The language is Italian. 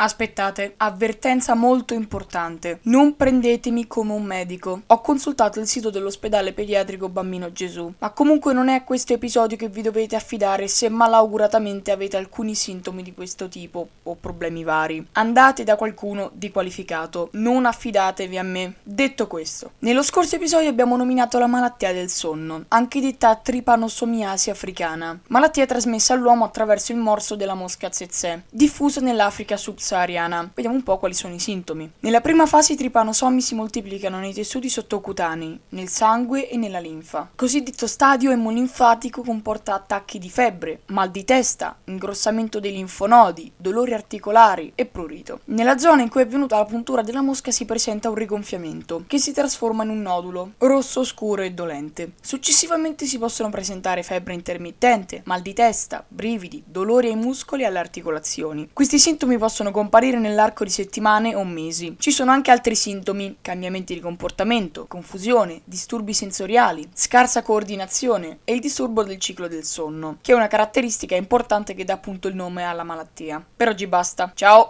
Aspettate, avvertenza molto importante. Non prendetemi come un medico. Ho consultato il sito dell'ospedale pediatrico Bambino Gesù, ma comunque non è a questo episodio che vi dovete affidare se malauguratamente avete alcuni sintomi di questo tipo o problemi vari. Andate da qualcuno di qualificato, non affidatevi a me. Detto questo, nello scorso episodio abbiamo nominato la malattia del sonno, anche detta tripanosomiasi africana, malattia trasmessa all'uomo attraverso il morso della mosca tsetse, diffusa nell'Africa subsahariana subsahariana. Vediamo un po' quali sono i sintomi. Nella prima fase i tripanosomi si moltiplicano nei tessuti sottocutanei, nel sangue e nella linfa. Cosiddetto stadio emolinfatico comporta attacchi di febbre, mal di testa, ingrossamento dei linfonodi, dolori articolari e prurito. Nella zona in cui è avvenuta la puntura della mosca si presenta un rigonfiamento, che si trasforma in un nodulo, rosso scuro e dolente. Successivamente si possono presentare febbre intermittente, mal di testa, brividi, dolori ai muscoli e alle articolazioni. Questi sintomi possono comparire nell'arco di settimane o mesi. Ci sono anche altri sintomi, cambiamenti di comportamento, confusione, disturbi sensoriali, scarsa coordinazione e il disturbo del ciclo del sonno, che è una caratteristica importante che dà appunto il nome alla malattia. Per oggi basta, ciao!